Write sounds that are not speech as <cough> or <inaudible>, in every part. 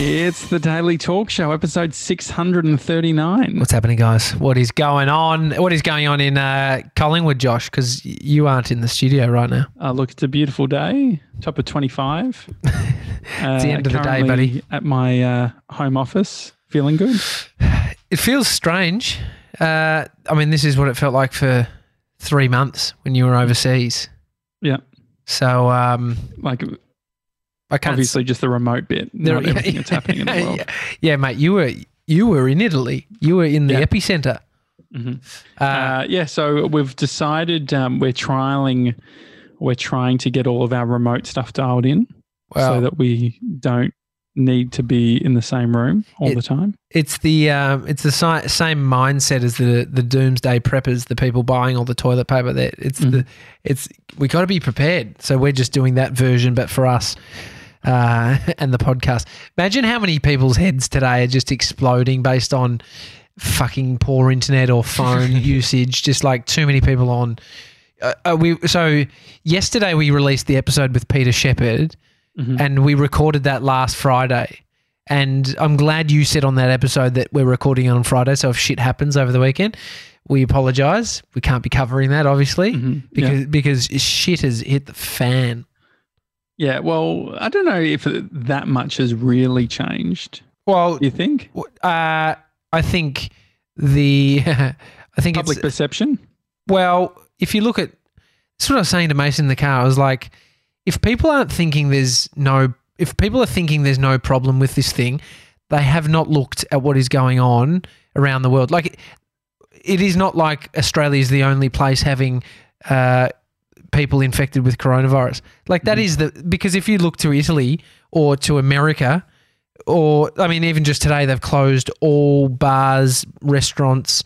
It's the Daily Talk Show, episode 639. What's happening, guys? What is going on? What is going on in uh, Collingwood, Josh? Because you aren't in the studio right now. Uh, look, it's a beautiful day, top of 25. <laughs> it's the end of the day, buddy. At my uh, home office, feeling good. <sighs> It feels strange. Uh, I mean, this is what it felt like for three months when you were overseas. Yeah. So, um, Like, I can't. obviously, just the remote bit, not everything that's happening in the <laughs> world. yeah, yeah, mate. You were you were in Italy. You were in the Yeah. epicenter. Mhm. Uh, Uh, yeah, so we've decided um, we're trialing, we're trying to get all of our remote stuff dialed in so that we don't need to be in the same room all It- the time. it's the um, it's the si- same mindset as the the doomsday preppers, the people buying all the toilet paper. That it's Mm-hmm. the it's we got to be prepared. So we're just doing that version, but for us. Uh, <laughs> and the podcast. Imagine how many people's heads today are just exploding based on fucking poor internet or phone <laughs> usage. Just like too many people on. Uh, uh, we so yesterday we released the episode with Peter Shepard, Mhm. and we recorded that last Friday. And I'm glad you said on that episode that we're recording on Friday. So if shit happens over the weekend, we apologize. We can't be covering that, obviously, Mhm. Yeah. because because shit has hit the fan. Yeah, well, I don't know if that much has really changed. Well, you think? uh, I think the <laughs> I think Public perception? well. If you look at that's what I was saying to Mason in the car. I was like, if people aren't thinking there's no, if people are thinking there's no problem with this thing, they have not looked at what is going on around the world. Like, it is not like Australia is the only place having uh, people infected with coronavirus. Like that is the because if you look to Italy or to America, or I mean, even just today they've closed all bars, restaurants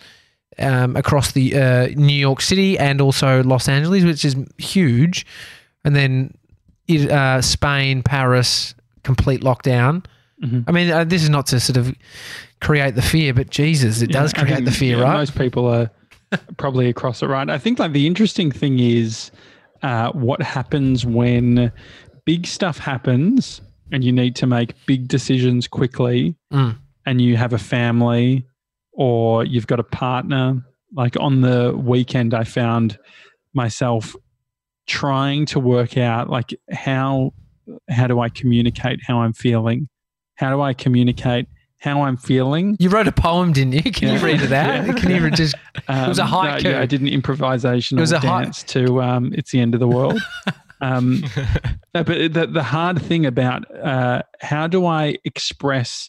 um, across the uh, New York City and also Los Angeles, which is huge. And then it, uh, Spain, Paris, complete lockdown. Mhm. I mean, uh, this is not to sort of create the fear, but Jesus, it Yeah, does create the fear, yeah, right? Most people are probably across it, right? I think like the interesting thing is uh, what happens when big stuff happens and you need to make big decisions quickly Mm. and you have a family or you've got a partner. Like on the weekend, I found myself trying to work out like how how do I communicate how I'm feeling? How do I communicate how I'm feeling? You wrote a poem, didn't you? Can you read it out? Yeah. Can you just? Um, was a no, haiku. yeah, I did an improvisational It was a dance to um, "It's the End of the World." <laughs> um, no, but the, the hard thing about uh, how do I express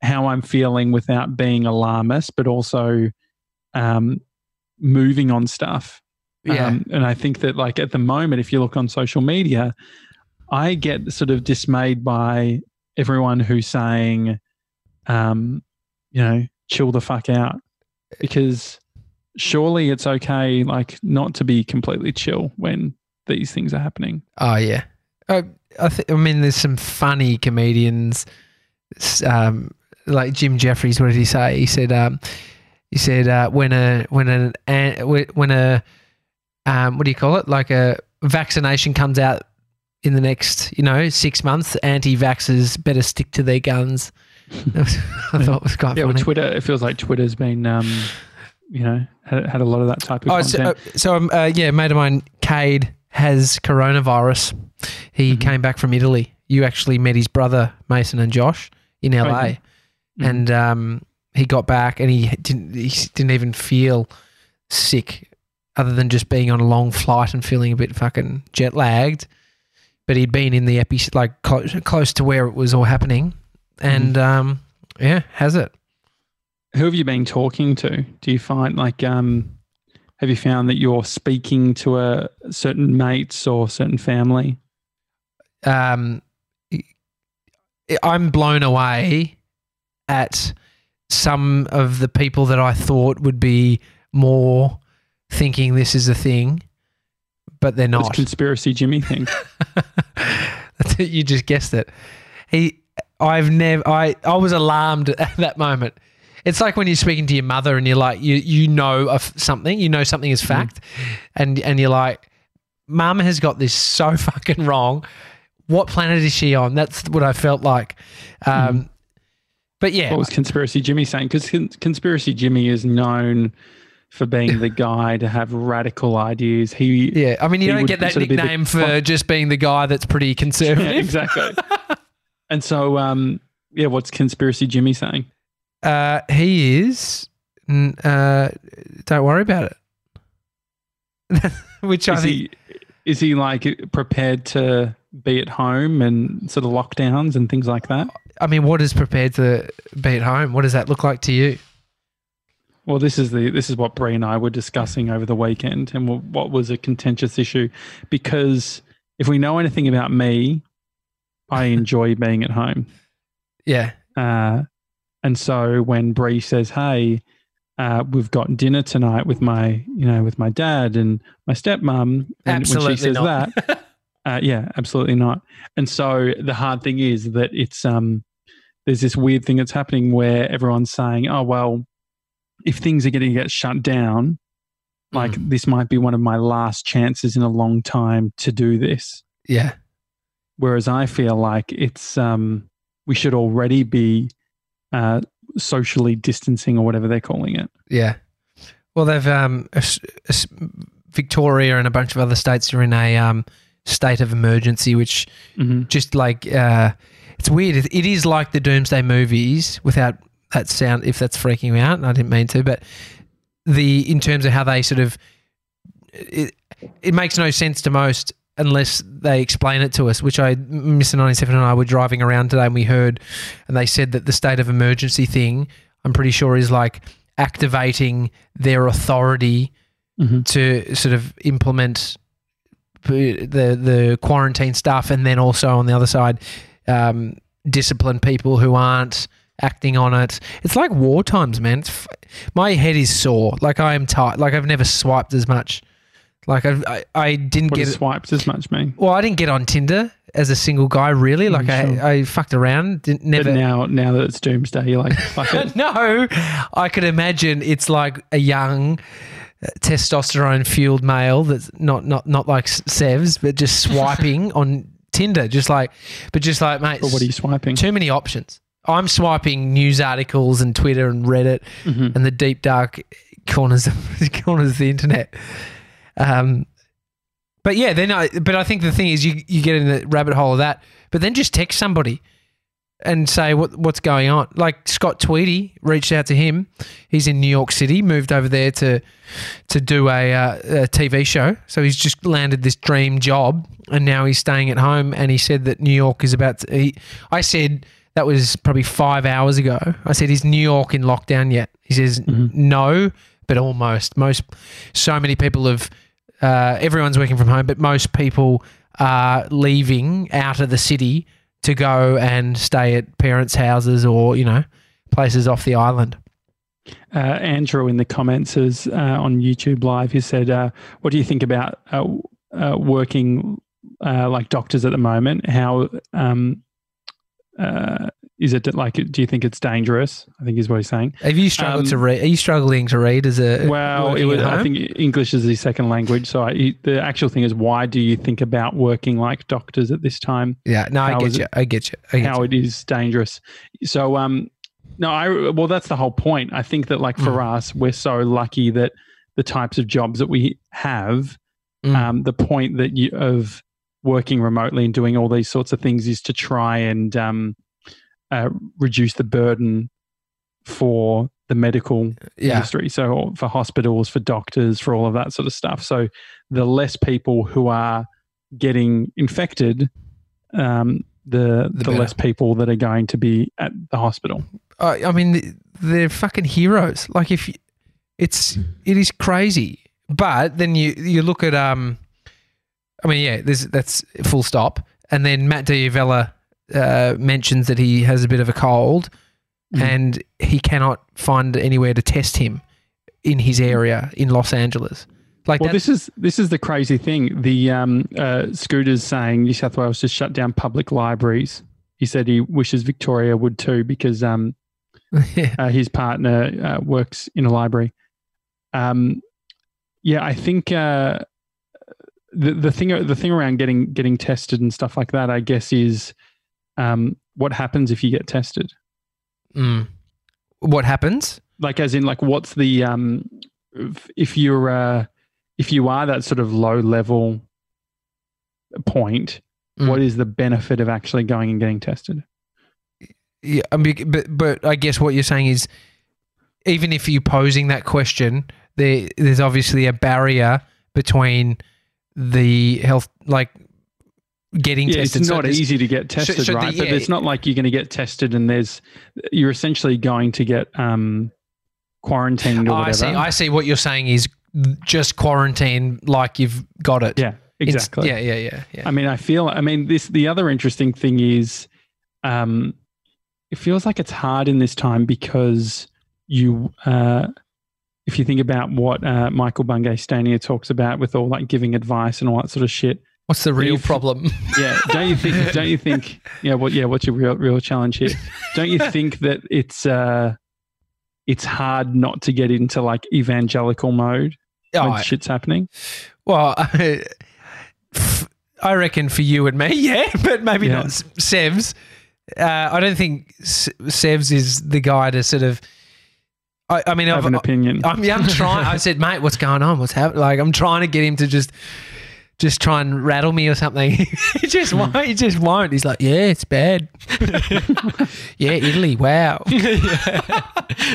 how I'm feeling without being alarmist, but also um, moving on stuff. Yeah. Um, and I think that, like at the moment, if you look on social media, I get sort of dismayed by everyone who's saying, um, you know, chill the fuck out, because surely it's okay, like not to be completely chill when these things are happening. Oh yeah. Uh, I, th- I mean, there's some funny comedians, um, like Jim Jefferies. What did he say? He said, um, he said uh, when a when an an- when a um, what do you call it? Like a vaccination comes out in the next, you know, six months. Anti-vaxxers better stick to their guns. Was- <laughs> I thought it was quite Yeah, well, funny. Twitter. It feels like Twitter's been, um, you know, had, had a lot of that type of Oh, so, content. uh, so um, uh, yeah, a mate of mine, Cade, has coronavirus. He Mhm. came back from Italy. You actually met his brother Mason and Josh in LA, yeah. Mhm. and um, he got back and he didn't. He didn't even feel sick, other than just being on a long flight and feeling a bit fucking jet lagged. But he'd been in the epi, like close, close to where it was all happening, and um, yeah, has it. Who have you been talking to? Do you find like, um, have you found that you're speaking to a certain mates or certain family? um, I'm blown away at some of the people that I thought would be more thinking this is a thing, but they're not. conspiracy Jimmy thing. <laughs> You just guessed it. He, I've never, I, I was alarmed <laughs> at that moment. It's like when you're speaking to your mother and you're like, you, you know of something, you know something is fact, and and you're like, Mum has got this so <laughs> fucking wrong. what planet is she on? That's what I felt like. Um, But yeah, What was Conspiracy Jimmy saying? Because Conspiracy Jimmy is known for being the guy to have radical ideas. He yeah. I mean, you don't get that be the nickname for just being the guy that's pretty conservative. Yeah, exactly. <laughs> and so, um, yeah, what's Conspiracy Jimmy saying? Uh, he is. Uh, don't worry about it. <laughs> Which I Is think. he is he like prepared to be at home and sort of lockdowns and things like that? I mean, what is prepared to be at home? What does that look like to you? Well, this is the this is what Bree and I were discussing over the weekend, and what was a contentious issue, because if we know anything about me, I enjoy being at home, Yeah, uh, and so when Bree says, "Hey, uh, we've got dinner tonight with my you know with my dad and my stepmom," and when she says not. that, <laughs> uh, yeah, absolutely not. And so the hard thing is that it's um, there's this weird thing that's happening where everyone's saying, "Oh well, if things are going to get shut down, like Mm. this might be one of my last chances in a long time to do this." yeah, Whereas I feel like it's um, we should already be uh, socially distancing or whatever they're calling it. yeah. Well, they've um, s- s- Victoria and a bunch of other states are in a um, state of emergency, which hmm just like uh, it's weird. It, it is like the Doomsday movies without that sound. If that's freaking me out, and I didn't mean to, but the in terms of how they sort of it, it makes no sense to most unless they explain it to us. Which I, Mr. Ninety Seven and I were driving around today, and we heard, and they said that the state of emergency thing, I'm pretty sure, is like activating their authority hmm to sort of implement the the quarantine stuff, and then also on the other side, um, discipline people who aren't acting on it. It's like war times, man. It's f- my head is sore. Like I am tight. Like I've never swiped as much. Like I've, I I didn't What get does swipes as much mean? well. I didn't get on Tinder as a single guy. Really, like sure. I, I fucked around. Didn't never. But now, now that it's doomsday, you're like, fuck <laughs> it. no, I could imagine it's like a young testosterone fueled male that's not not not like Sevs, but just <laughs> swiping on Tinder, just like, but just like mate, But what are you swiping? too many options. I'm swiping news articles and Twitter and Reddit Mhm. and the deep dark corners of <laughs> corners of the internet. Um, but yeah, then I but I think the thing is you you get in the rabbit hole of that, but then just text somebody and say what what's going on. Like Scott Tweedie reached out to him. He's in New York City, moved over there to to do a, uh, a TV show. So he's just landed this dream job, and now he's staying at home. And he said that New York is about. To, he, I said that was probably five hours ago. I said, "Is New York in lockdown yet?" He says, Mhm. "No, but almost. Most, so many people have. Uh, everyone's working from home, but most people are leaving out of the city to go and stay at parents' houses or you know places off the island." Uh, Andrew in the comments is uh, on YouTube Live. He said, uh, "What do you think about uh, uh, working uh, like doctors at the moment? How um, uh, is it like? Do you think it's dangerous? I think is what he's saying. Have you struggled Um, to read? Are you struggling to read as a Well, it was, I think English is his second language. So I, the actual thing is, why do you think about working like doctors at this time? Yeah, no, I get you. it- I get you. I get how you. it is dangerous. So, um, no, I well, that's the whole point. I think that like for Mm. us, we're so lucky that the types of jobs that we have, Mm. um, the point that you of working remotely and doing all these sorts of things is to try and um, uh, reduce the burden for the medical Yeah, industry. So for hospitals, for doctors, for all of that sort of stuff. So the less people who are getting infected, um, the The the, less people that are going to be at the hospital. I, I mean they're fucking heroes. Like if you, it's it is crazy, but then you you look at um, I mean yeah, that's full stop, and then Matt D'Avella uh, mentions that he has a bit of a cold, Mhm. and he cannot find anywhere to test him in his area in Los Angeles. Like Well, that, this is this is the crazy thing. The um, uh, Scooters saying New South Wales just shut down public libraries. He said he wishes Victoria would too because um, <laughs> yeah. uh, his partner uh, works in a library. Um, yeah, I think uh, the the thing the thing around getting getting tested and stuff like that, I guess, is um, what happens if you get tested. Mm. What happens? Like, as in, like, what's the um, if- you're uh, if you are that sort of low level point, Mm. what is the benefit of actually going and getting tested? Yeah, I mean, but but I guess what you're saying is, even if you're posing that question, there there's obviously a barrier between the health, like getting Yeah, tested. it's not there's- easy to get tested, so the- right? but yeah. it's not like you're going to get tested and there's you're essentially going to get um, quarantined or Oh, I see. I see. What you're saying is just quarantine, like you've got it. yeah, It's- exactly. yeah, yeah, yeah, yeah. I mean, I feel. I mean, this. The other interesting thing is, um, it feels like it's hard in this time because you, uh, if you think about what uh, Michael Bungay Stanier talks about with all like giving advice and all that sort of shit. What's the real problem? <laughs> Yeah, don't you think? don't you think? Yeah, what? Yeah, what's your real real challenge here? Don't you think that it's uh, it's hard not to get into like evangelical mode when Oh, shit's happening? Well, <laughs> I reckon for you and me, <laughs> yeah, but maybe Yeah. not Sevs. Uh, I don't think Sevs is the guy to sort of. I, I mean, Have I've, an opinion. I'm, yeah, I'm trying. I said, mate, what's going on? What's happening? Like, I'm trying to get him to just, just try and rattle me or something. <laughs> he just won't. He just won't. He's like, yeah, it's bad. <laughs> yeah, Italy. Wow.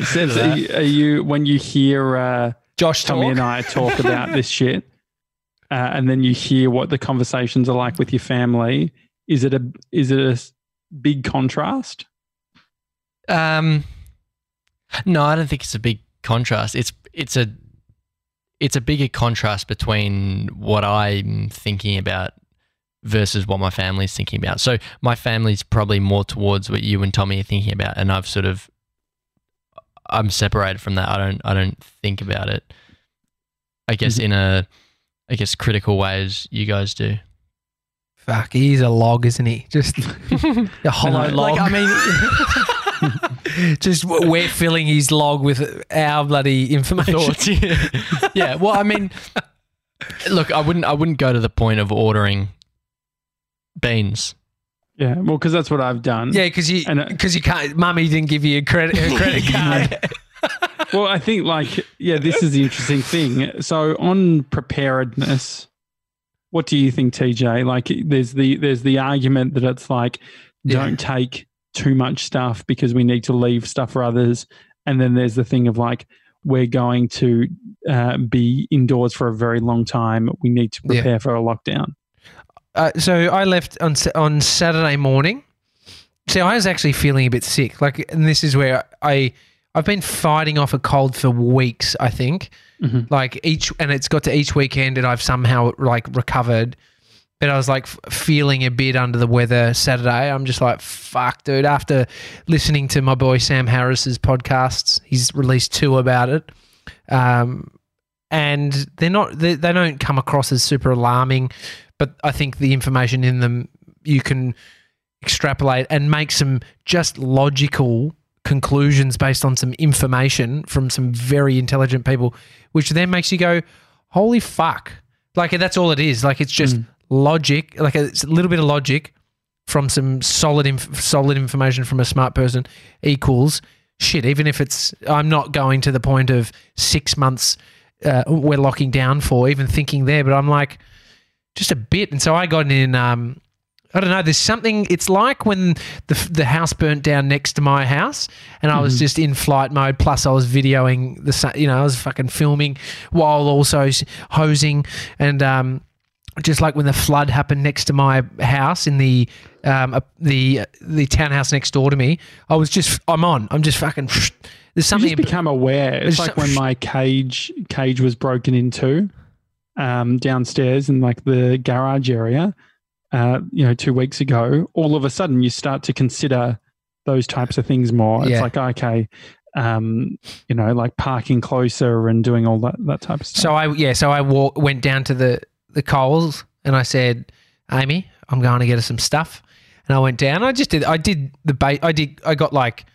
Says, are, you, are you when you hear? Uh, Josh Tommy talk. and I talk about this <laughs> shit, uh, and then you hear what the conversations are like with your family. Is it a is it a s- big contrast? Um, no, I don't think it's a big contrast. It's it's a it's a bigger contrast between what I'm thinking about versus what my family's thinking about. So my family's probably more towards what you and Tommy are thinking about, and I've sort of I'm separated from that. I don't I don't think about it. I guess Mhm. in a I guess critical ways you guys do. Fuck, he's a log, isn't he? Just <laughs> a hollow log. Like I mean, <laughs> just we're filling his log with our bloody information. thoughts. Yeah. <laughs> yeah. Well, I mean, look, I wouldn't. I wouldn't go to the point of ordering beans. Yeah, well, because that's what I've done. Yeah, because you And, because you can't. Mummy didn't give you a credit a <laughs> oh credit card. Well, I think like yeah, this is the interesting thing. So on preparedness, what do you think, TJ? Like, there's the there's the argument that it's like Yeah. don't take too much stuff because we need to leave stuff for others, and then there's the thing of like we're going to uh, be indoors for a very long time. We need to Yeah. prepare for a lockdown. Uh, so I left on on Saturday morning. See, I was actually feeling a bit sick. Like, and this is where I I've been fighting off a cold for weeks. I think. Mhm. like each and it's got to each weekend and I've somehow like recovered but I was like feeling a bit under the weather Saturday I'm just like fuck dude after listening to my boy Sam Harris's podcasts he's released two about it um and they're not they, they don't come across as super alarming but I think the information in them you can extrapolate and make some just logical conclusions based on some information from some very intelligent people, which then makes you go, holy fuck. Like that's all it is. Like it's just Mm. Logic, like it's a little bit of logic from some solid inf- solid information from a smart person equals shit. Even if it's, I'm not going to the point of six months uh, we're locking down for, even thinking there, but I'm like, just a bit. And so I got in, um, I don't know. There's something. It's like when the the house burnt down next to my house, and I was Mhm. just in flight mode. Plus, I was videoing the. You know, I was fucking filming while also hosing, and um, just like when the flood happened next to my house in the um uh, the the townhouse next door to me, I was just. I'm on. I'm just fucking. <sniffs> There's You something. just become aware. It's like when my cage cage was broken into um, downstairs in like the garage area. Uh, you know, two weeks ago, all of a sudden you start to consider those types of things more. It's Yeah. like okay, um, you know, like parking closer and doing all that that type of stuff. So I yeah, so I walk, went down to the the Coles and I said, Amy, I'm going to get us some stuff. And I went down. I just did. I did the bait. I did. I got like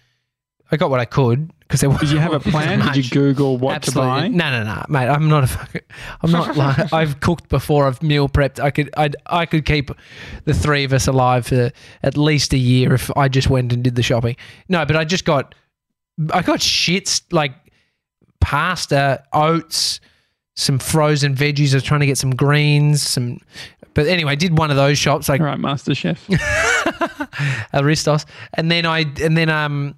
I got what I could because there was. Did you have a plan? Did you Google what Absolutely. to buy? No, no, no, mate. I'm not a. I'm not <laughs> like I've cooked before. I've meal prepped. I could. I. I could keep the three of us alive for at least a year if I just went and did the shopping. No, but I just got. I got shits like pasta, oats, some frozen veggies. I was trying to get some greens, some. But anyway, did one of those shops like All right, Master Chef. <laughs> Aristos, and then I and then um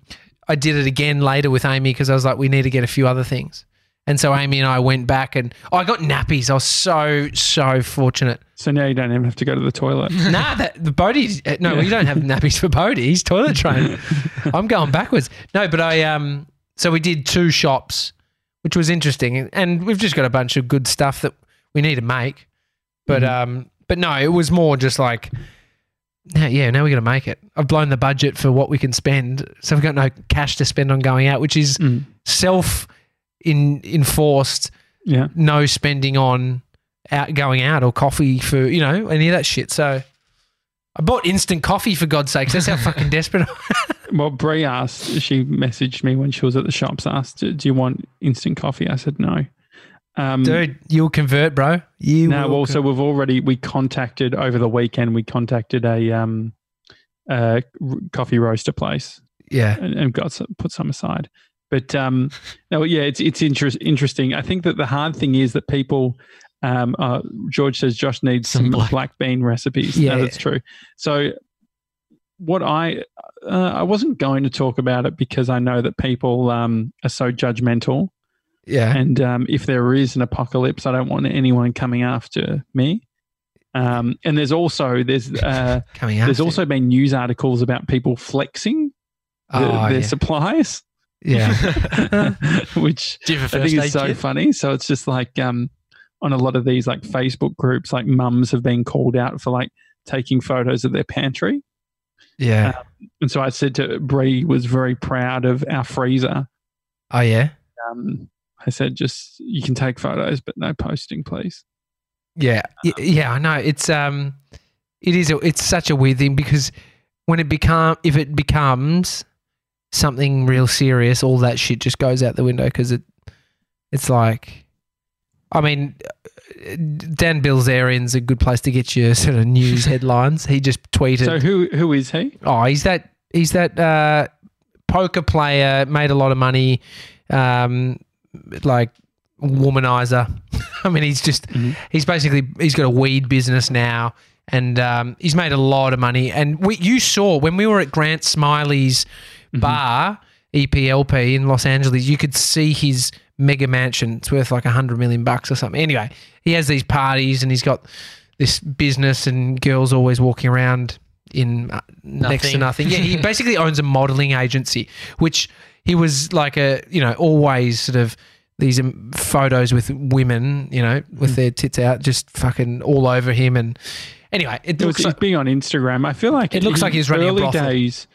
I did it again later with Amy because I was like, we need to get a few other things, and so Amy and I went back and oh, I got nappies. I was so so fortunate. So now you don't even have to go to the toilet. <laughs> nah, that the Bodie's no, we don't have nappies for Bodie. He's toilet trained. <laughs> I'm going backwards. No, but I um so we did two shops, which was interesting, and we've just got a bunch of good stuff that we need to make. But Mhm. um, but no, it was more just like, now, yeah, now we're gonna make it. I've blown the budget for what we can spend, so we've got no cash to spend on going out, which is Mm. self in enforced Yeah. no spending on out going out or coffee for you know any of that shit. So I bought instant coffee for God's sakes. That's how fucking desperate. Well, Bree asked, she messaged me when she was at the shops, asked, Do you want instant coffee? I said no. Um, Dude, you'll convert, bro. You No, also con- we've already we contacted over the weekend. We contacted a um, uh, r- coffee roaster place yeah, and, and got some, put some aside. But um, no, yeah, it's it's interest, interesting. I think that the hard thing is that people. Um, uh, George says Josh needs Some some, black- black. bean recipes. Yeah. no, that's true. So, what I uh, I wasn't going to talk about it because I know that people um, are so judgmental. yeah, And um, if there is an apocalypse, I don't want anyone coming after me. Um, and there's also there's uh, <laughs> coming there's also been news articles about people flexing the, oh, their yeah. supplies, yeah. <laughs> which Do you have a I think is so kit? funny. So it's just like um, on a lot of these like Facebook groups, like mums have been called out for like taking photos of their pantry. Yeah. And so I said to Bree was very proud of our freezer. Oh yeah, Um, I said just you can take photos, but no posting, please. yeah, Y- yeah. I know. It's um, it is. A, it's such a weird thing because when it become if it becomes something real serious, all that shit just goes out the window because it it's like, I mean, Dan Bilzerian's a good place to get your sort of news <laughs> headlines. He just tweeted, So who who is he? "Oh, he's that he's that uh, poker player, made a lot of money, um, like womanizer. <laughs> I mean, he's just Mhm. he's basically he's got a weed business now." And um, he's made a lot of money. And we, you saw when we were at Grant Smillie's Mhm. bar, EPLP in Los Angeles, you could see his mega mansion. It's worth like a hundred million bucks or something. Anyway, he has these parties and he's got this business and girls always walking around in uh, next to Nothing. Yeah, he <laughs> basically owns a modeling agency, which he was like a you know always sort of these um, photos with women, you know, with their tits out, just fucking all over him. And anyway, it It was, looks he's like big on Instagram. I feel like It looks like he's running a early brothel. days.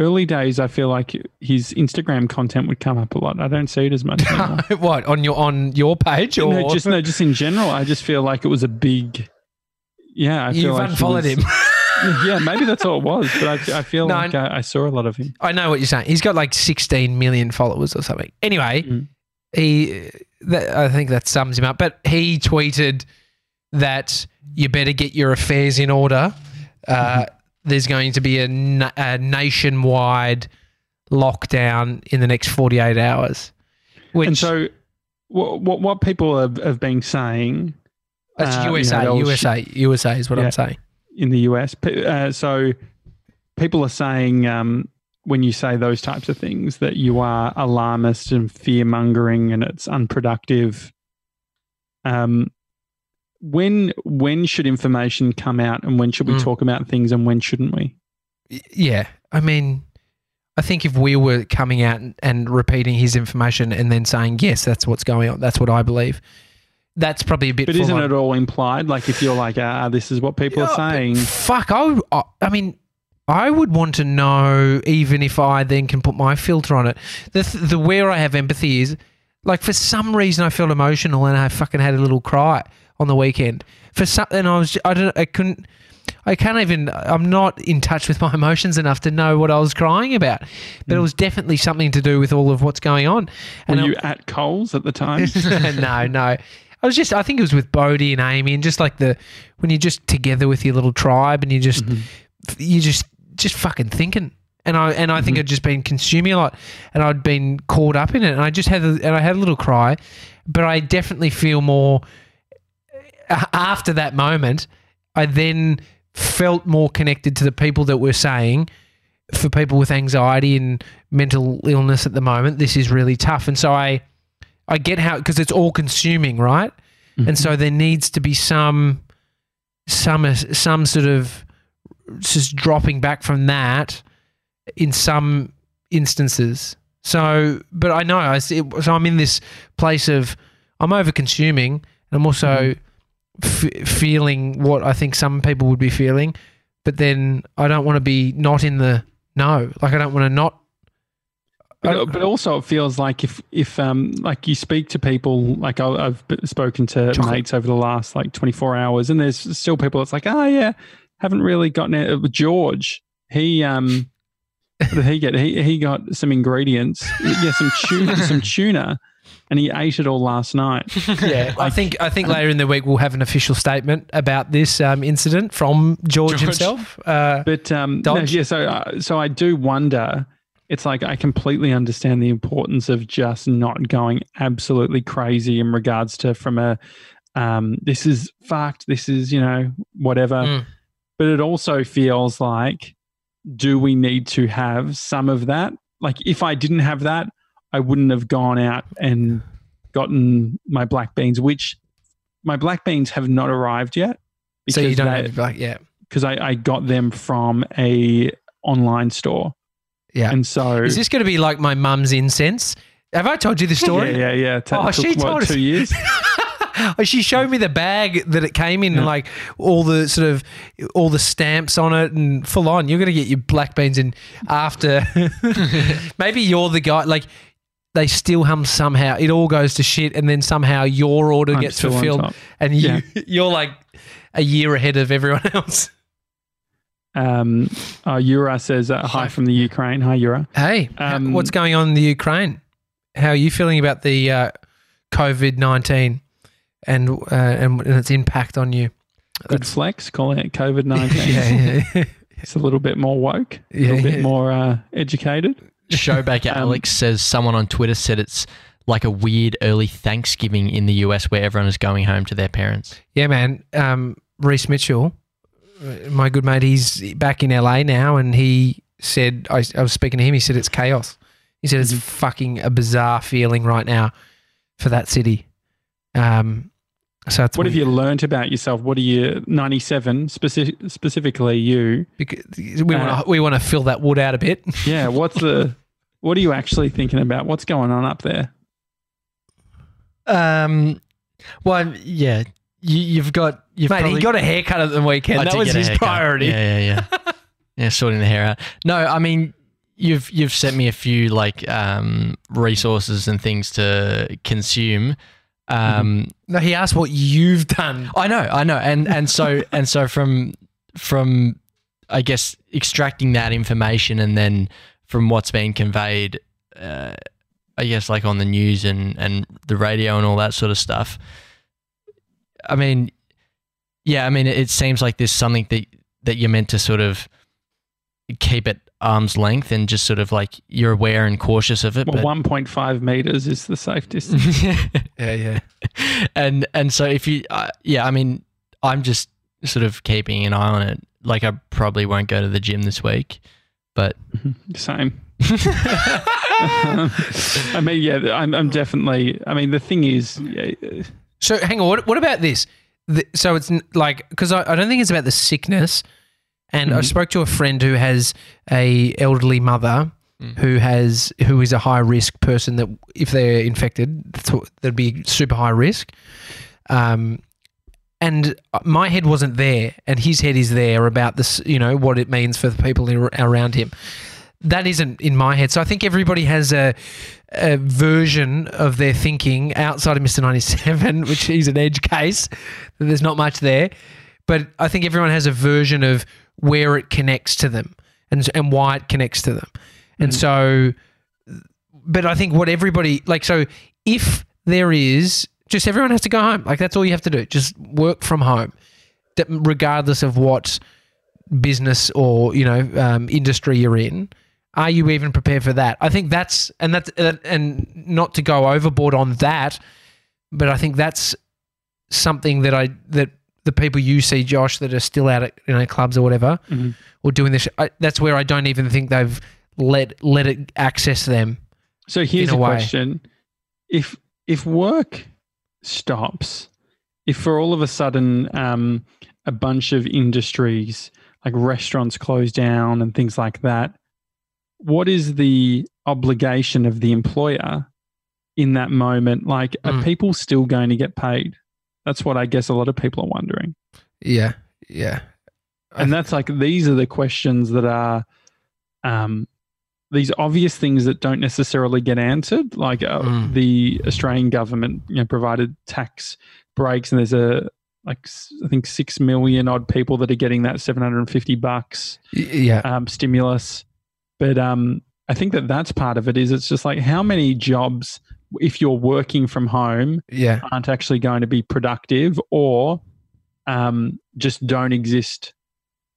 Early days, I feel like his Instagram content would come up a lot. I don't see it as much <laughs> what on your on your page or no, just no, just in general. I just feel like it was a big. Yeah, I feel you've like unfollowed was- him. <laughs> yeah, maybe that's all it was. But I, I feel No, like I, I saw a lot of him. I know what you're saying. He's got like 16 million followers or something. Anyway, Mm. he, that, I think that sums him up. But he tweeted that you better get your affairs in order. Uh, There's going to be a, na- a nationwide lockdown in the next 48 hours. Which and so, what what, what people have, have been saying that's uh, you know, USA, sh- USA, USA is what Yeah. I'm saying. in the US. Uh, so people are saying um, when you say those types of things that you are alarmist and fear mongering and it's unproductive. Um, when when should information come out and when should we Mm. talk about things and when shouldn't we? Yeah, I mean, I think if we were coming out and, and repeating his information and then saying yes, that's what's going on, that's what I believe. That's probably a bit. but isn't on. it all implied? Like if you're like, ah, this is what people are saying. Fuck, I, would, I, I mean, I would want to know, even if I then can put my filter on it. The th- the where I have empathy is, like, for some reason I felt emotional and I fucking had a little cry on the weekend. For something. I was, I don't, I couldn't. I I can't even. I'm not in touch with my <laughs> emotions enough to know what I was crying about. But it mm. was definitely something to do with all of what's going on. Were And you at Coles at the time? <laughs> no, no. I <laughs> was just. I think it was with Bodie and Amy, and just like the when you're just together with your little tribe, and you just mm-hmm. you just just fucking thinking. And I and I think mm-hmm. I'd just been consuming a lot, and I'd been caught up in it, and I just had a, and I had a little cry, but I definitely feel more after that moment. I then felt more connected to the people that were saying, for people with anxiety and mental illness at the moment, this is really tough, and so I. I get how because it's all consuming, right? And so mm-hmm. there needs to be some some some sort of just dropping back from that in some instances. So, but I know I see, so I'm in this place of I'm over consuming and I'm also mm-hmm. F- feeling what I think some people would be feeling, but then I don't want to be not in the no. Like I don't want to not But, but also, it feels like if if um like you speak to people, like I, I've spoken to Chocolate. mates over the last like twenty four hours, and there's still people. It's like, oh yeah, haven't really gotten it. With George, he um, <laughs> he get? He he got some ingredients, yeah, some tuna, some tuna, and he ate it all last night. <laughs> Yeah, I think I think later in the week we'll have an official statement about this um, incident from George, George. himself. Uh, But um, no, yeah, so uh, so I do wonder. It's like I completely understand the importance of just not going absolutely crazy in regards to from a um, this is fucked, this is you know whatever. Mm. But it also feels like, do we need to have some of that? Like if I didn't have that, I wouldn't have gone out and gotten my black beans, which my black beans have not arrived yet. so you don't they- have like yeah because I, I got them from a online store. yeah. And so Is this going to be like my mum's incense? Have I told you the story? yeah, yeah, yeah. It Oh, she what, told us. two years. <laughs> Oh, she showed me the bag that it came in, Yeah. and like all the sort of all the stamps on it, and full on. You're going to get your black beans in after. <laughs> Maybe you're the guy. Like they still hum somehow. It all goes to shit, and then somehow your order I'm gets fulfilled, and you Yeah. <laughs> you're like a year ahead of everyone <laughs> else. Um, uh, Yura says, uh, hi from the Ukraine. Hi, Yura. Hey, Um, what's going on in the Ukraine? How are you feeling about the uh, COVID nineteen and, uh, and and its impact on you? Good flex, calling it COVID 19. <laughs> yeah, yeah, It's a little bit more woke, a Yeah, little bit more uh, educated. Showbaker <laughs> Um, Alex says someone on Twitter said it's like a weird early Thanksgiving in the US where everyone is going home to their parents. yeah, man. Um, Reese Mitchell, uh, my good mate, he's back in LA now, and he said I, I was speaking to him. He said it's chaos. He said it's fucking a bizarre feeling right now for that city. Um, so it's What have you learnt about yourself? What are you, 97, speci- specifically you? Because we Uh, want to we want to fill that wood out a bit. Yeah, what's the, <laughs> what are you actually thinking about? What's going on up there? Um, well, yeah, you, you've got you've Mate, probably, he got a haircut at the weekend. I that was his haircut. priority. Yeah, yeah, yeah. <laughs> yeah, sorting the hair out. No, I mean you've you've sent me a few like um resources and things to consume. Um, No, he asked what you've done. I know, I know, and and so <laughs> and so from from I guess extracting that information and then from what's been conveyed, uh, I guess like on the news and and the radio and all that sort of stuff. I mean, yeah, I mean, it, it seems like there's something that that you're meant to sort of keep at arm's length and just sort of like you're aware and cautious of it. Well, 1.5 meters is the safe distance. <laughs> Yeah, yeah. and and so if you uh, yeah i mean i'm just sort of keeping an eye on it like i probably won't go to the gym this week but Same. <laughs> I mean, yeah, I'm, I'm definitely. I mean, the thing is, yeah, So hang on. What, what about this? The, so it's like because I, I don't think it's about the sickness. And I Mhm. spoke to a friend who has a elderly mother Mm. who has who is a high risk person that if they're infected, that's what- that'd be super high risk. Um, and my head wasn't there, and his head is there about this. You know what it means for the people around him. That isn't in my head. So I think everybody has a, a version of their thinking outside of Mr. 97, <laughs> which is an edge case. There's not much there. but I think everyone has a version of where it connects to them and and why it connects to them. And Mhm. so but I think what everybody like so if there is just everyone has to go home. Like that's all you have to do. Just work from home. Regardless of what business or, you know, um, industry you're in. Are you even prepared for that? I think that's and that's and not to go overboard on that, but I think that's something that I that the people you see, Josh, that are still out at you know clubs or whatever, Mhm. or doing this. I, that's where I don't even think they've let let it access them. So here's a, a question: If if work stops, if for all of a sudden um, a bunch of industries like restaurants close down and things like that, what is the obligation of the employer in that moment? Like, are Mm. people still going to get paid? That's what I guess a lot of people are wondering. Yeah, yeah, and that's like these are the questions that are um these obvious things that don't necessarily get answered like uh, Mm. the australian government you know provided tax breaks and there's a like I think 6 million odd people that are getting that 750 bucks yeah, um, stimulus but um i think that that's part of it is it's just like how many jobs if you're working from home yeah. aren't actually going to be productive or um, just don't exist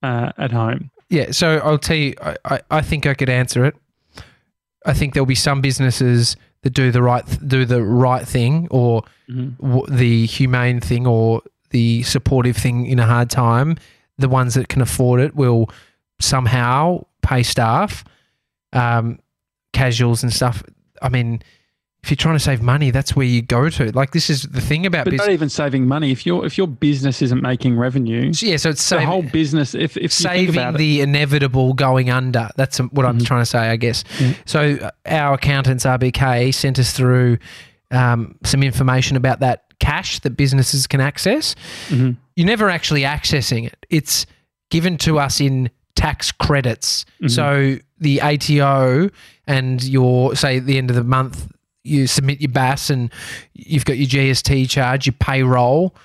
uh, at home. Yeah, so I'll tell you, I, I, I think I could answer it. I think there'll be some businesses that do the right do the right thing or w- the humane thing or the supportive thing in a hard time. The ones that can afford it will somehow pay staff, um, casuals and stuff. I mean, if you're trying to save money, that's where you go to. Like this is the thing about But business. not even saving money. If your if your business isn't making revenue, Yeah, so it's the whole business. If if saving about it, the inevitable going under. That's what I'm Mhm. trying to say, I guess. Yeah. So uh, our accountants, RBK, sent us through um, some information about that cash that businesses can access. Mhm. You're never actually accessing it. It's given to us in tax credits. Mhm. So the ATO and your say at the end of the month you submit your BAS and you've got your GST charge, your payroll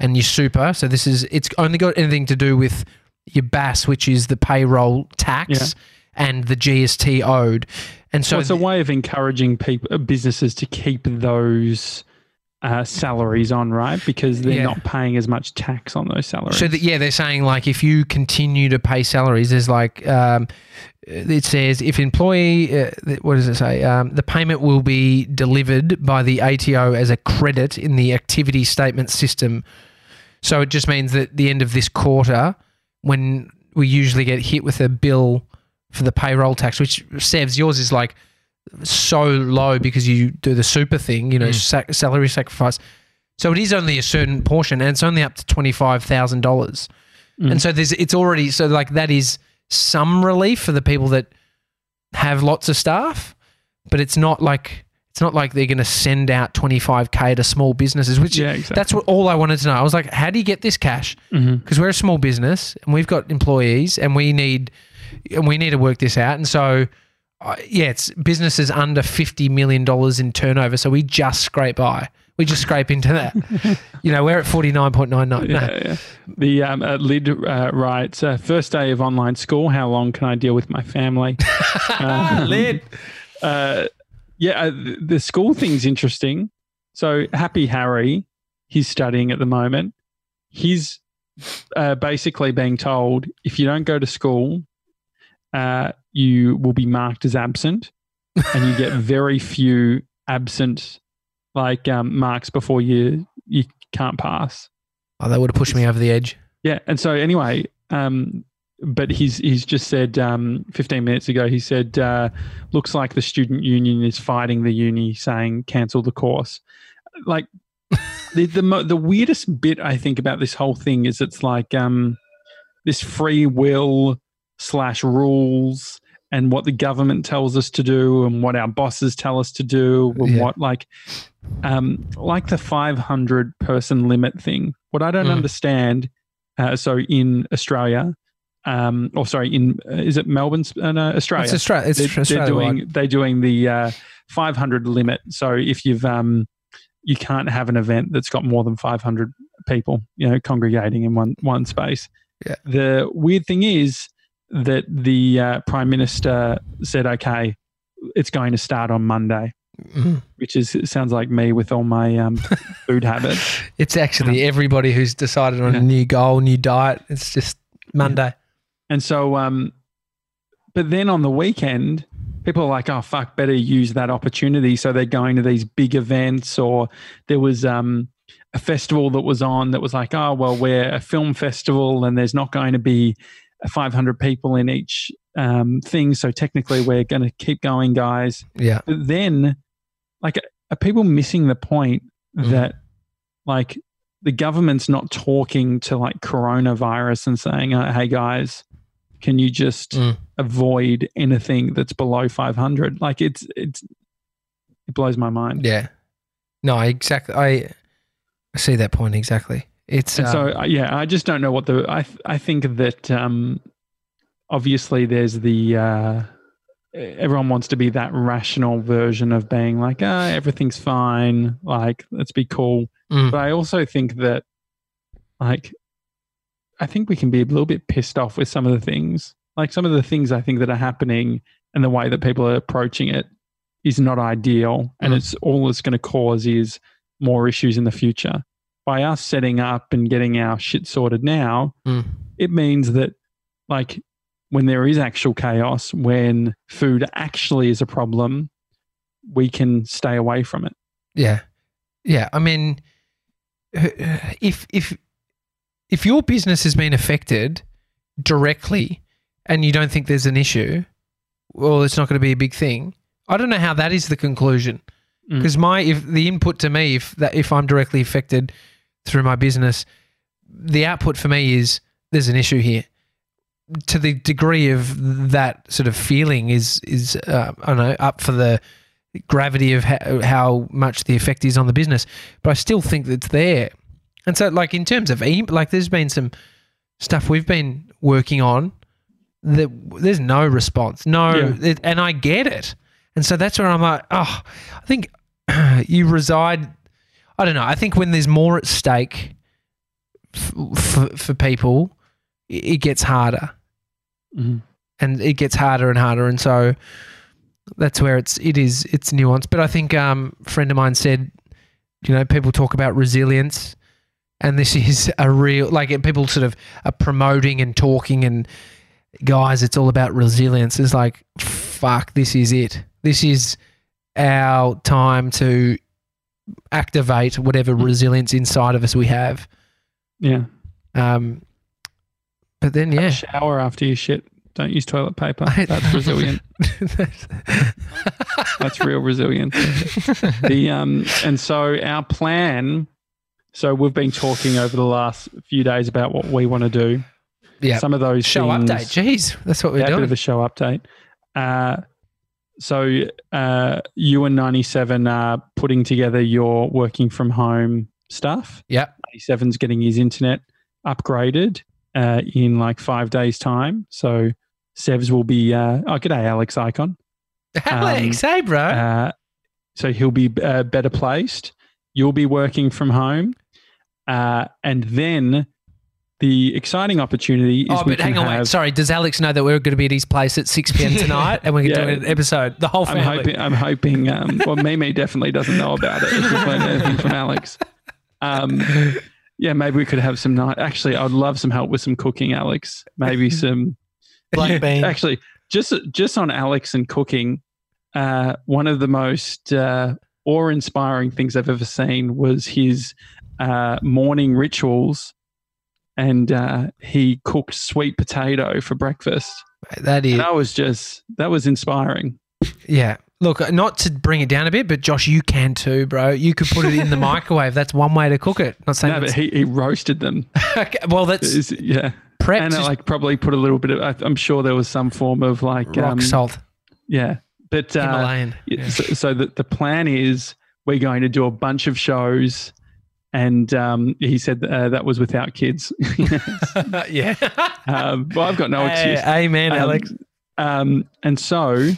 and your super. So this is it's only got anything to do with your BAS, which is the payroll tax and the GST owed. And so so it's a way of encouraging people, businesses to keep those uh, salaries on, right? Because they're Yeah. not paying as much tax on those salaries. So that yeah, they're saying like if you continue to pay salaries, there's like um, it says if employee uh, what does it say? Um, the payment will be delivered by the ATO as a credit in the activity statement system. So it just means that the end of this quarter, when we usually get hit with a bill for the payroll tax, which Sevs yours is like so low because you do the super thing, you know, Mm. sac- salary sacrifice. So it is only a certain portion, and it's only up to twenty five thousand dollars. Mm. And so there's it's already so like that is some relief for the people that have lots of staff, but it's not like it's not like they're going to send out twenty five k to small businesses. Which yeah, exactly. that's what all I wanted to know. I was like, how do you get this cash? Mhm. Because we're a small business and we've got employees and we need and we need to work this out. And so. Uh, yeah, it's businesses under fifty million dollars in turnover, so we just scrape by. We just scrape into that. <laughs> you know, we're at forty nine point nine nine. Yeah, yeah. The um, uh, lid uh, writes, uh, first day of online school. How long can I deal with my family? Um, <laughs> Lid. Uh, yeah, uh, the school thing's interesting. So Happy Harry, he's studying at the moment. He's uh, basically being told if you don't go to school, uh, you will be marked as absent, and you get <laughs> very few absent like um, marks before you you can't pass. Oh, that would have pushed me over the edge. Yeah, and so anyway, um, but he's he's just said um, 15 minutes ago. He said, uh, "Looks like the student union is fighting the uni, saying cancel the course." Like <laughs> the the mo- the weirdest bit I think about this whole thing is it's like um, this free will slash rules and what the government tells us to do and what our bosses tell us to do and Yeah. what like um, like the 500 person limit thing. What I don't Mm. understand, uh, so in Australia, um, or sorry, in uh, is it Melbourne, uh, no, Australia? It's Australia. It's they're, they're Australia. doing they're doing the uh, 500 limit. So if you've um, you can't have an event that's got more than 500 people, you know, congregating in one one space. Yeah. The weird thing is that the uh, prime minister said, "Okay, it's going to start on Monday," Mm. which is it sounds like me with all my um, <laughs> food habits. It's actually everybody who's decided on Yeah. a new goal, new diet. It's just Monday. And so, um, but then on the weekend, people are like, "Oh fuck, better use that opportunity." So they're going to these big events, or there was um, a festival that was on that was like, "Oh well, we're a film festival, and there's not going to be 500 people in each um, thing, so technically we're going to keep going, guys." Yeah. But then, like, are people missing the point Mm. that, like, the government's not talking to like coronavirus and saying, uh, "Hey guys, can you just Mm. avoid anything that's below 500?" Like, it's it's it blows my mind. Yeah. No, exactly. I I see that point exactly. It's And um, so, uh, yeah, I just don't know what the. I th- I think that um, obviously there's the. Uh, everyone wants to be that rational version of being like, ah, everything's fine. Like, let's be cool. Mm. But I also think that, like, I think we can be a little bit pissed off with some of the things. Like, some of the things I think that are happening and the way that people are approaching it is not ideal. And Mm. it's all it's going to cause is more issues in the future. By us setting up and getting our shit sorted now, Mm. it means that, like, when there is actual chaos, when food actually is a problem, we can stay away from it. Yeah, yeah. I mean, if if if your business has been affected directly and you don't think there's an issue, well, it's not going to be a big thing. I don't know how that is the conclusion Mm. because my if the input to me if that if I'm directly affected through my business, the output for me is there's an issue here. To the degree of that sort of feeling is is uh, I don't know up for the gravity of how, how much the effect is on the business, but I still think that it's there. And so, like in terms of e- like, there's been some stuff we've been working on that there's no response, no, Yeah. it, and I get it. And so that's where I'm like, oh, I think <clears throat> you reside. I don't know. I think when there's more at stake f- f- for people, it gets harder. Mhm. and it gets harder and harder. And so that's where it's it is it's nuanced. But i think um a friend of mine said you know people talk about resilience. And this <laughs> is a real like people sort of are promoting and talking and guys it's all about resilience. It's like fuck this is it. This is our time to activate whatever resilience inside of us we have Yeah. um but then yeah Shower after you shit. Don't use toilet paper. That's resilient. <laughs> That's real resilient. the um, and so our plan. So we've been talking over the last few days about what we want to do. yeah Some of those show things, update jeez that's what we're yeah, a bit of a show update. Uh, so uh, you and ninety seven are putting together your working from home stuff. Yep. 97's getting his internet upgraded uh, in like five days' time. So Sevs will be. Uh, oh, day, Alex Ikonn. Alex, hey, bro. Uh, so he'll be uh, better placed. You'll be working from home, uh, and then the exciting opportunity is oh, we but hang on, wait. Sorry, does Alex know that we're going to be at his place at 6 p.m. <laughs> tonight and we're going to Yeah. do an episode? The whole I'm family. hoping. I'm hoping. Um, well, Mimi definitely doesn't know about it. If we've learned anything from Alex. Um, yeah, maybe we could have some night. Actually, I'd love some help with some cooking, Alex. Maybe <laughs> some. Black bean. Actually, just just on Alex and cooking, uh, one of the most uh, awe-inspiring things I've ever seen was his uh, morning rituals, and uh, he cooked sweet potato for breakfast. that is, And that was just that was inspiring. yeah. Look, not to bring it down a bit, but Josh, you can too, bro. You could put it in the <laughs> microwave. That's one way to cook it. Not saying No, but he, he roasted them. <laughs> okay, well, that's yeah, prep. and uh, like probably put a little bit of. I- I'm sure there was some form of like rock um, salt, Yeah, but uh, Himalayan. Yeah. So, so the, the plan is we're going to do a bunch of shows. And um, he said uh, that was without kids. <laughs> <laughs> yeah. um, well, I've got no Hey, excuse. amen, Um, Alex. Um, and so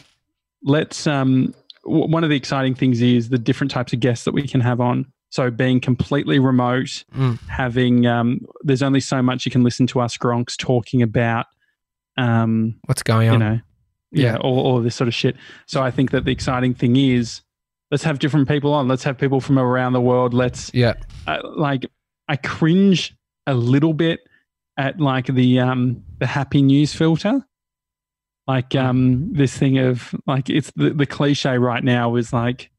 let's. Um, w- one of the exciting things is the different types of guests that we can have on. So being completely remote, Mm. having um, there's only so much you can listen to us gronks talking about, um, What's going on? you know, yeah, Yeah. all, all this sort of shit. So I think that the exciting thing is let's have different people on. Let's have people from around the world. Let's yeah. Uh, like I cringe a little bit at like the um the happy news filter. Like um this thing of like it's the, the cliche right now is like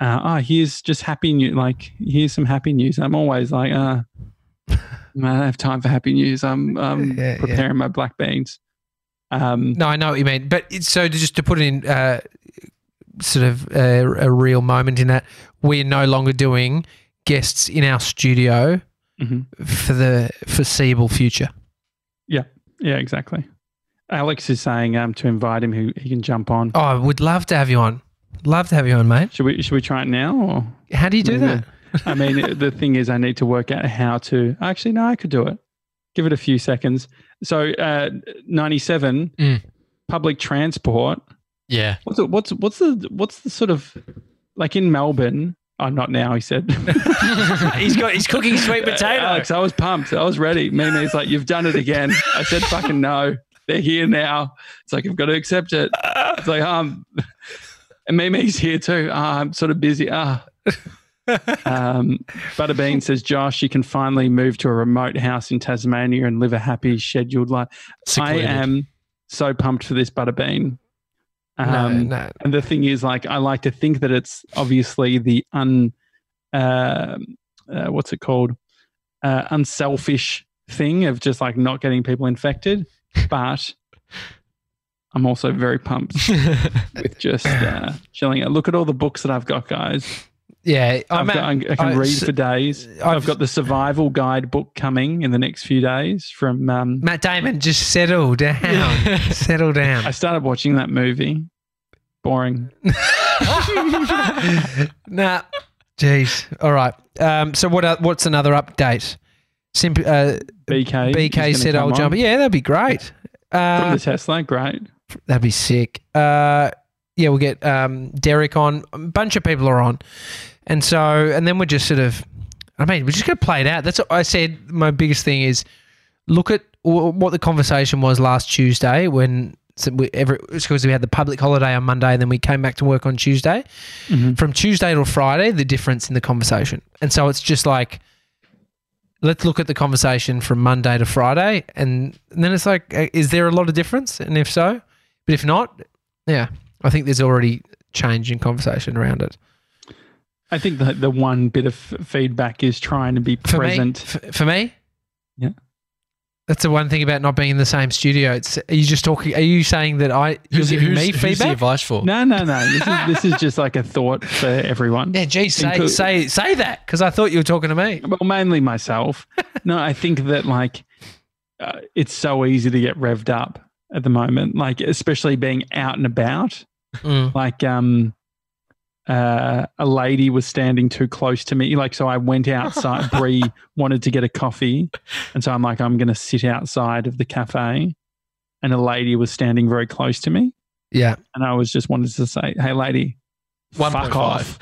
uh oh here's just happy news like here's some happy news. I'm always like uh <laughs> I don't have time for happy news. I'm um <laughs> Yeah, yeah. preparing my black beans. Um No, I know what you mean. But it's, so to just to put it in uh, sort of a, a real moment in that, we're no longer doing guests in our studio mhm. for the foreseeable future. yeah, yeah, exactly. Alex is saying um to invite him who he can jump on. Oh, I would love to have you on. Love to have you on, mate. Should we should we try it now or How do you do that? <laughs> I mean, the thing is, I need to work out how to. Actually, no, I could do it. Give it a few seconds. So, uh, ninety-seven Mm. public transport. Yeah. What's the, what's what's the what's the sort of like in Melbourne? Oh, not now. He said. <laughs> he's got he's cooking sweet potato. Alex, I was pumped. I was ready. Mimi's like, you've done it again. I said, fucking no. They're here now. It's like I've got to accept it. It's like um, and Mimi's here too. Ah, I'm sort of busy. Ah. um, Butterbean says, Josh, you can finally move to a remote house in Tasmania and live a happy, scheduled life. Secluded. I am so pumped for this Butterbean. No, Um, no. and the thing is, like, I like to think that it's obviously the un, uh, uh, what's it called, uh, unselfish thing of just like not getting people infected. <laughs> But I'm also very pumped <laughs> with just uh, chilling out. Look at all the books that I've got, guys. Yeah, I've got, I can I- read for days. I've, I've- got the survival guide book coming in the next few days from. Um, Matt Damon, just settle down. <laughs> settle down. I started watching that movie. Boring. <laughs> nah. Jeez. All right. Um, so what? Uh, what's another update? Simp- uh, BK. BK said, "I'll jump." Yeah, that'd be great. From Uh, the Tesla, great. that'd be sick. Uh, yeah, we'll get um, Derek on. A bunch of people are on, and so and then we're just sort of. I mean, we're just gonna play it out. That's what I said. My biggest thing is look at what the conversation was last Tuesday when. So we, every, because we had the public holiday on Monday and then we came back to work on Tuesday. Mhm. from Tuesday to Friday, the difference in the conversation. And so it's just like, let's look at the conversation from Monday to Friday. And, and then it's like, uh, is there a lot of difference? And if so, but if not, yeah, I think there's already change in conversation around it. I think that the one bit of feedback is trying to be For present. me, for me, Yeah. That's the one thing about not being in the same studio. It's are you just talking? Are you saying that I you're Who's, giving who's- me who's the feedback? advice for? No, no, no. This is this is just like a thought for everyone. Yeah, geez, say Inclu- say say that because I thought you were talking to me. Well, mainly myself. <laughs> no, I think that like uh, it's so easy to get revved up at the moment. Like especially being out and about. Mm. Like um, uh, a lady was standing too close to me. Like so, I went outside. <laughs> Bree wanted to get a coffee, and so I'm like, I'm going to sit outside of the cafe. And a lady was standing very close to me. Yeah, and I was just wanted to say, "Hey, lady, fuck 1.5. off."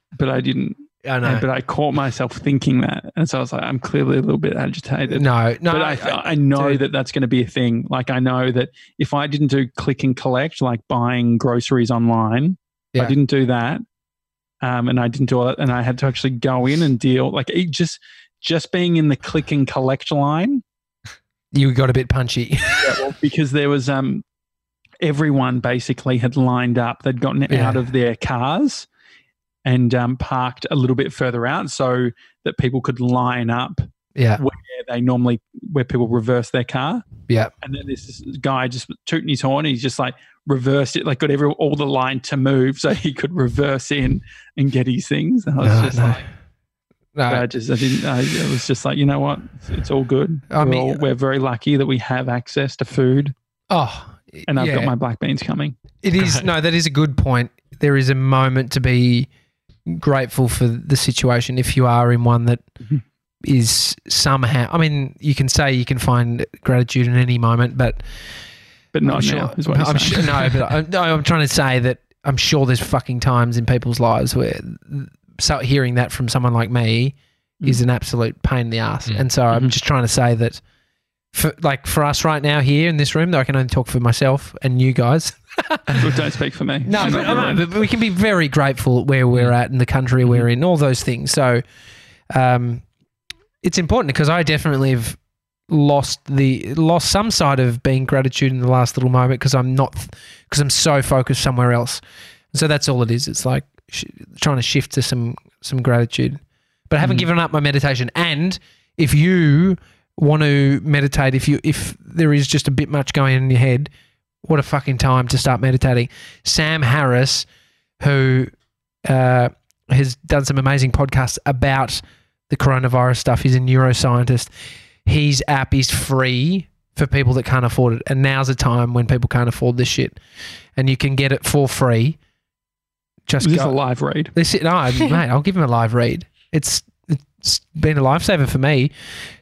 <laughs> but I didn't. I know. But I caught myself thinking that, and so I was like, "I'm clearly a little bit agitated." no, no, but I, I, know dude. that that's going to be a thing. Like I know that if I didn't do click and collect, like buying groceries online, if Yeah. I didn't do that, um, and I didn't do it, and I had to actually go in and deal, like it just just being in the click and collect line, you got a bit punchy. <laughs> Yeah, well, because there was um everyone basically had lined up. They'd gotten Yeah. out of their cars and um, parked a little bit further out so that people could line up yeah, where they normally where people reverse their car. yeah. And then this guy just tooting his horn. He's just like reversed it, like got every all the line to move so he could reverse in and get his things. And I was No, just no. like, No, I just I didn't. I, it was just like you know what, it's, it's all good. I we're, mean- all, we're very lucky that we have access to food, oh, and I've yeah. got my black beans coming. It is <laughs> no, that is a good point. There is a moment to be grateful for the situation if you are in one that Mhm. is somehow. I mean, you can say you can find gratitude in any moment, but But I'm not sure. now, is what I'm sure. No, but I'm, no, I'm trying to say that I'm sure there's fucking times in people's lives where so hearing that from someone like me is an absolute pain in the ass. Mm. And so I'm Mhm. just trying to say that, for like for us right now here in this room, though I can only talk for myself and you guys. <laughs> Look, don't speak for me. No, I'm but, no, but we can be very grateful where we're at in the country we're in, all those things. So, um, it's important because I definitely have lost the lost some side of being gratitude in the last little moment because I'm not because I'm so focused somewhere else. So that's all it is. It's like sh- trying to shift to some some gratitude, but I haven't Mhm. given up my meditation. And if you want to meditate, if you if there is just a bit much going in your head, what a fucking time to start meditating. Sam Harris, who uh, has done some amazing podcasts about the coronavirus stuff, he's a neuroscientist. His app is free for people that can't afford it. And now's the time when people can't afford this shit. And you can get it for free. Just Is this go. a live read? This no, <laughs> mate. I'll give him a live read. It's it's been a lifesaver for me.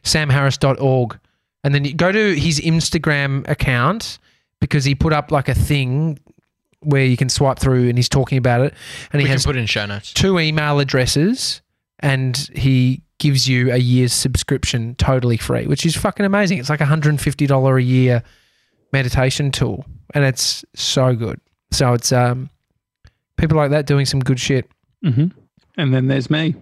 SamHarris.org, and then you go to his Instagram account because he put up like a thing where you can swipe through, and he's talking about it. And we he can has put in show notes. two email addresses, and he gives you a year's subscription totally free, which is fucking amazing. It's like hundred and fifty dollar a year meditation tool, and it's so good. So it's um people like that doing some good shit. hmm And then there's me.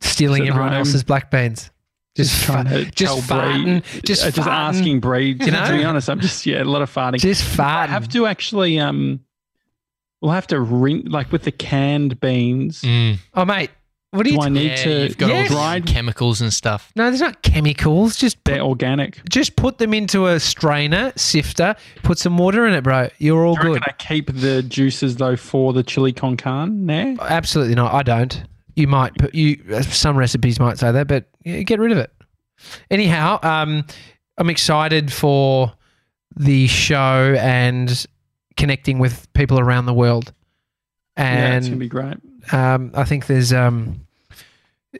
stealing Sit everyone home. else's black beans. Just, trying fa- to just tell Bree- farting, just uh, just farting. asking Breed. You To be honest, I'm just yeah, a lot of farting. just I farting. have to actually um, we'll have to ring like with the canned beans. Mm. oh, mate, what do you? Do I need Yeah, to you've got Yes. all dried? chemicals and stuff. no, there's not chemicals. Just put, They're organic. just put them into a strainer, sifter, put some water in it, bro. You're all Do you good. reckon I keep the juices though for the chili con carne there? Absolutely not. I don't. You might put you. Some recipes might say that, but get rid of it. Anyhow, um, I'm excited for the show and connecting with people around the world. And yeah, it's gonna be great. Um, I think there's um,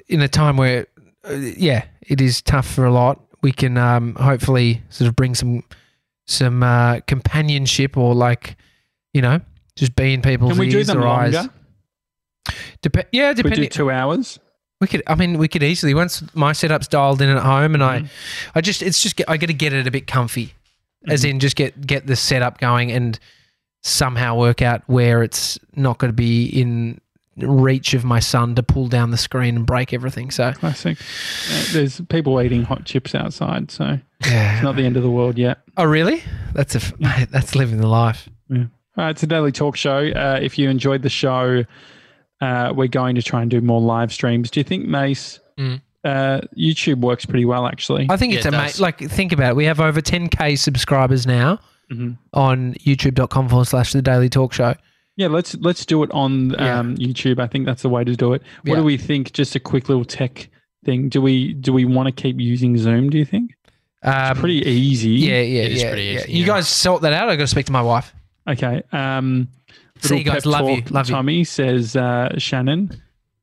in a time where uh, yeah, it is tough for a lot. We can um, hopefully sort of bring some some uh, companionship or like you know just be in people's Can we do ears them or eyes. Dep- yeah, We do depending. two hours. We could. I mean, we could easily once my setup's dialed in at home, and Mm-hmm. I, I just it's just I got to get it a bit comfy, as Mhm. in just get get the setup going and somehow work out where it's not going to be in reach of my son to pull down the screen and break everything. So Classic. Uh, there's people eating hot chips outside, so yeah. it's not the end of the world yet. Oh really? That's a f- mate, that's living the life. Yeah. All right, it's a daily talk show. Uh, if you enjoyed the show, uh, we're going to try and do more live streams. Do you think, Mace, Mm. uh, YouTube works pretty well, actually? I think Yeah, it's it amazing. Like think about it. We have over 10k subscribers now Mhm. on YouTube.com forward slash The Daily Talk Show. Yeah, let's let's do it on Yeah. um, YouTube. I think that's the way to do it. What Yeah. do we think? Just a quick little tech thing. Do we do we want to keep using Zoom? Do you think? Um, It's pretty easy. Yeah, yeah, It is yeah. pretty yeah. easy, You yeah. guys sort that out. I got to speak to my wife. Okay. Um, See you guys. pep Love you. talk, Love you. Tommy says uh, Shannon,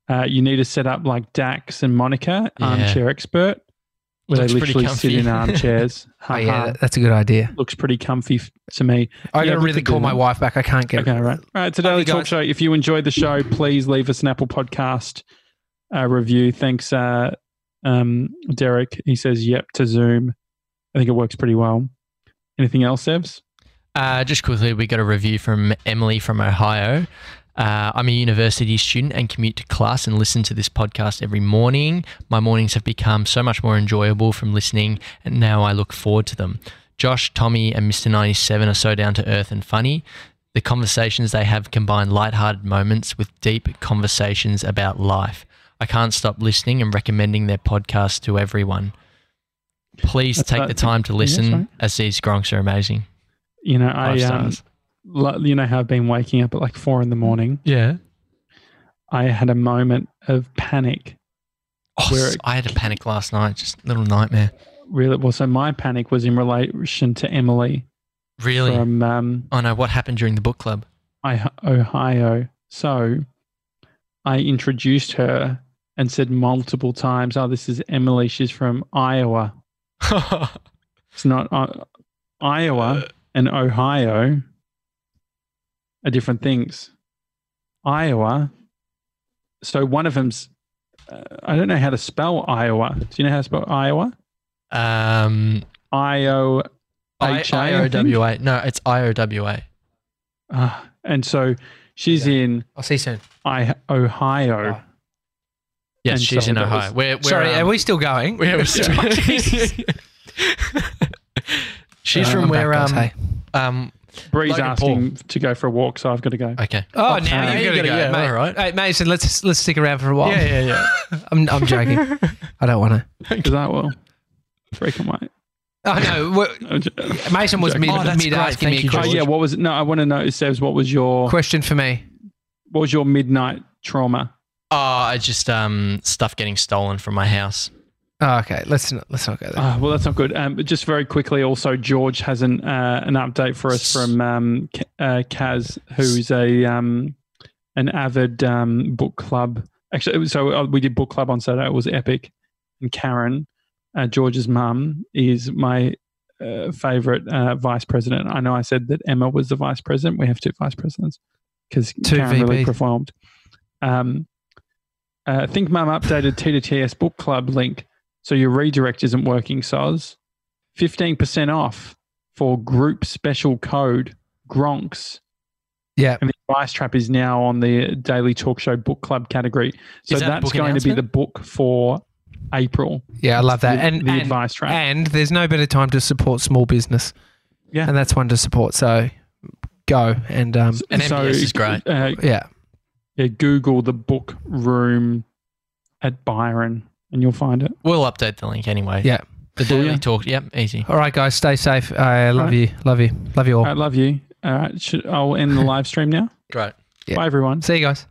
uh, you need to set up like Dax and Monica, Yeah. armchair expert, where Looks they literally sit in <laughs> armchairs. Oh yeah, that's a good idea. Looks pretty comfy to me. I Yeah, got to really call my wife back. I can't get. Okay, right. All right, it's a daily talk guys. show. If you enjoyed the show, please leave us an Apple Podcast uh, review. Thanks, uh, um, Derek. He says, yep, to Zoom. I think it works pretty well. Anything else, Sebs? Uh, just quickly, we got a review from Emily from Ohio. Uh, I'm a university student and commute to class and listen to this podcast every morning. My mornings have become so much more enjoyable from listening, and now I look forward to them. Josh, Tommy, and Mr. 97 are so down to earth and funny. The conversations they have combine lighthearted moments with deep conversations about life. I can't stop listening and recommending their podcast to everyone. Please That's take right. the time to listen, sorry. as these gronks are amazing. You know, Five I um, you know how I've been waking up at like four in the morning. Yeah. I had a moment of panic. Oh, Where it- I had a panic last night. Just a little nightmare. Really, well, so my panic was in relation to Emily Really? from um, oh no! What happened during the book club? I- Ohio. So I introduced her and said multiple times, "Oh, this is Emily. She's from Iowa. <laughs> It's not uh, Iowa and Ohio are different things. Iowa so one of them's uh, I don't know how to spell Iowa. Do you know how to spell Iowa? Um, I O I- H A. I think? IOWA. No, it's IOWA. Ah, and so she's in I'll see you soon. I- Ohio. Oh. Yes, And she's so in Ohio. was- We're, we're, Sorry, um, are we still going? we're- <laughs> <laughs> she's Uh, from I'm where back, guys, um, hey. um Bree's Logan asking to go for a walk, so I've got to go. okay. Oh, Oh, now uh, you you got to go, go, mate. all right. Hey, Mason, let's let's stick around for a while. Yeah, yeah, yeah. <laughs> I'm, I'm joking. I don't want to. <laughs> Is that well? Freaking white. Oh no, we're- <laughs> Mason was mid, Oh, that's mid great. asking me a you, Oh question. yeah, what was it? No, I want to know, Sebs, what was your question for me. what was your midnight trauma? Oh, I just um stuff getting stolen from my house. Oh, okay, let's not let's not go there. Ah, well, that's not good. Um, just very quickly, also George has an uh, an update for us from um, uh, Kaz, who's a um, an avid um, book club. Actually, was- so uh, we did book club on Saturday. It was epic. And Karen, uh, George's mum, is my uh, favorite uh, vice president. I know I said that Emma was the vice president. We have two vice presidents because Two Karen really performed. Um, uh, Think Mum updated T to TS book club link. So your redirect isn't working, Soz. 15% off for group special code Gronks. yeah, And the Advice Trap is now on the Daily Talk Show book club category. So that that's going to be the book for April. yeah, I love that. The, And the and, Advice Trap. and there's no better time to support small business. Yeah. and that's one to support. So go and um, And so, is great. Uh, yeah, yeah, Google the book room at Byron and you'll find it. We'll update the link anyway. yeah. The Cool, daily yeah. talk. Yep, easy. All right, guys, stay safe. I love Right. you, love you, love you all. I love you. All right, should, I'll end the live stream now. Great. Yeah. Bye, everyone. See you guys.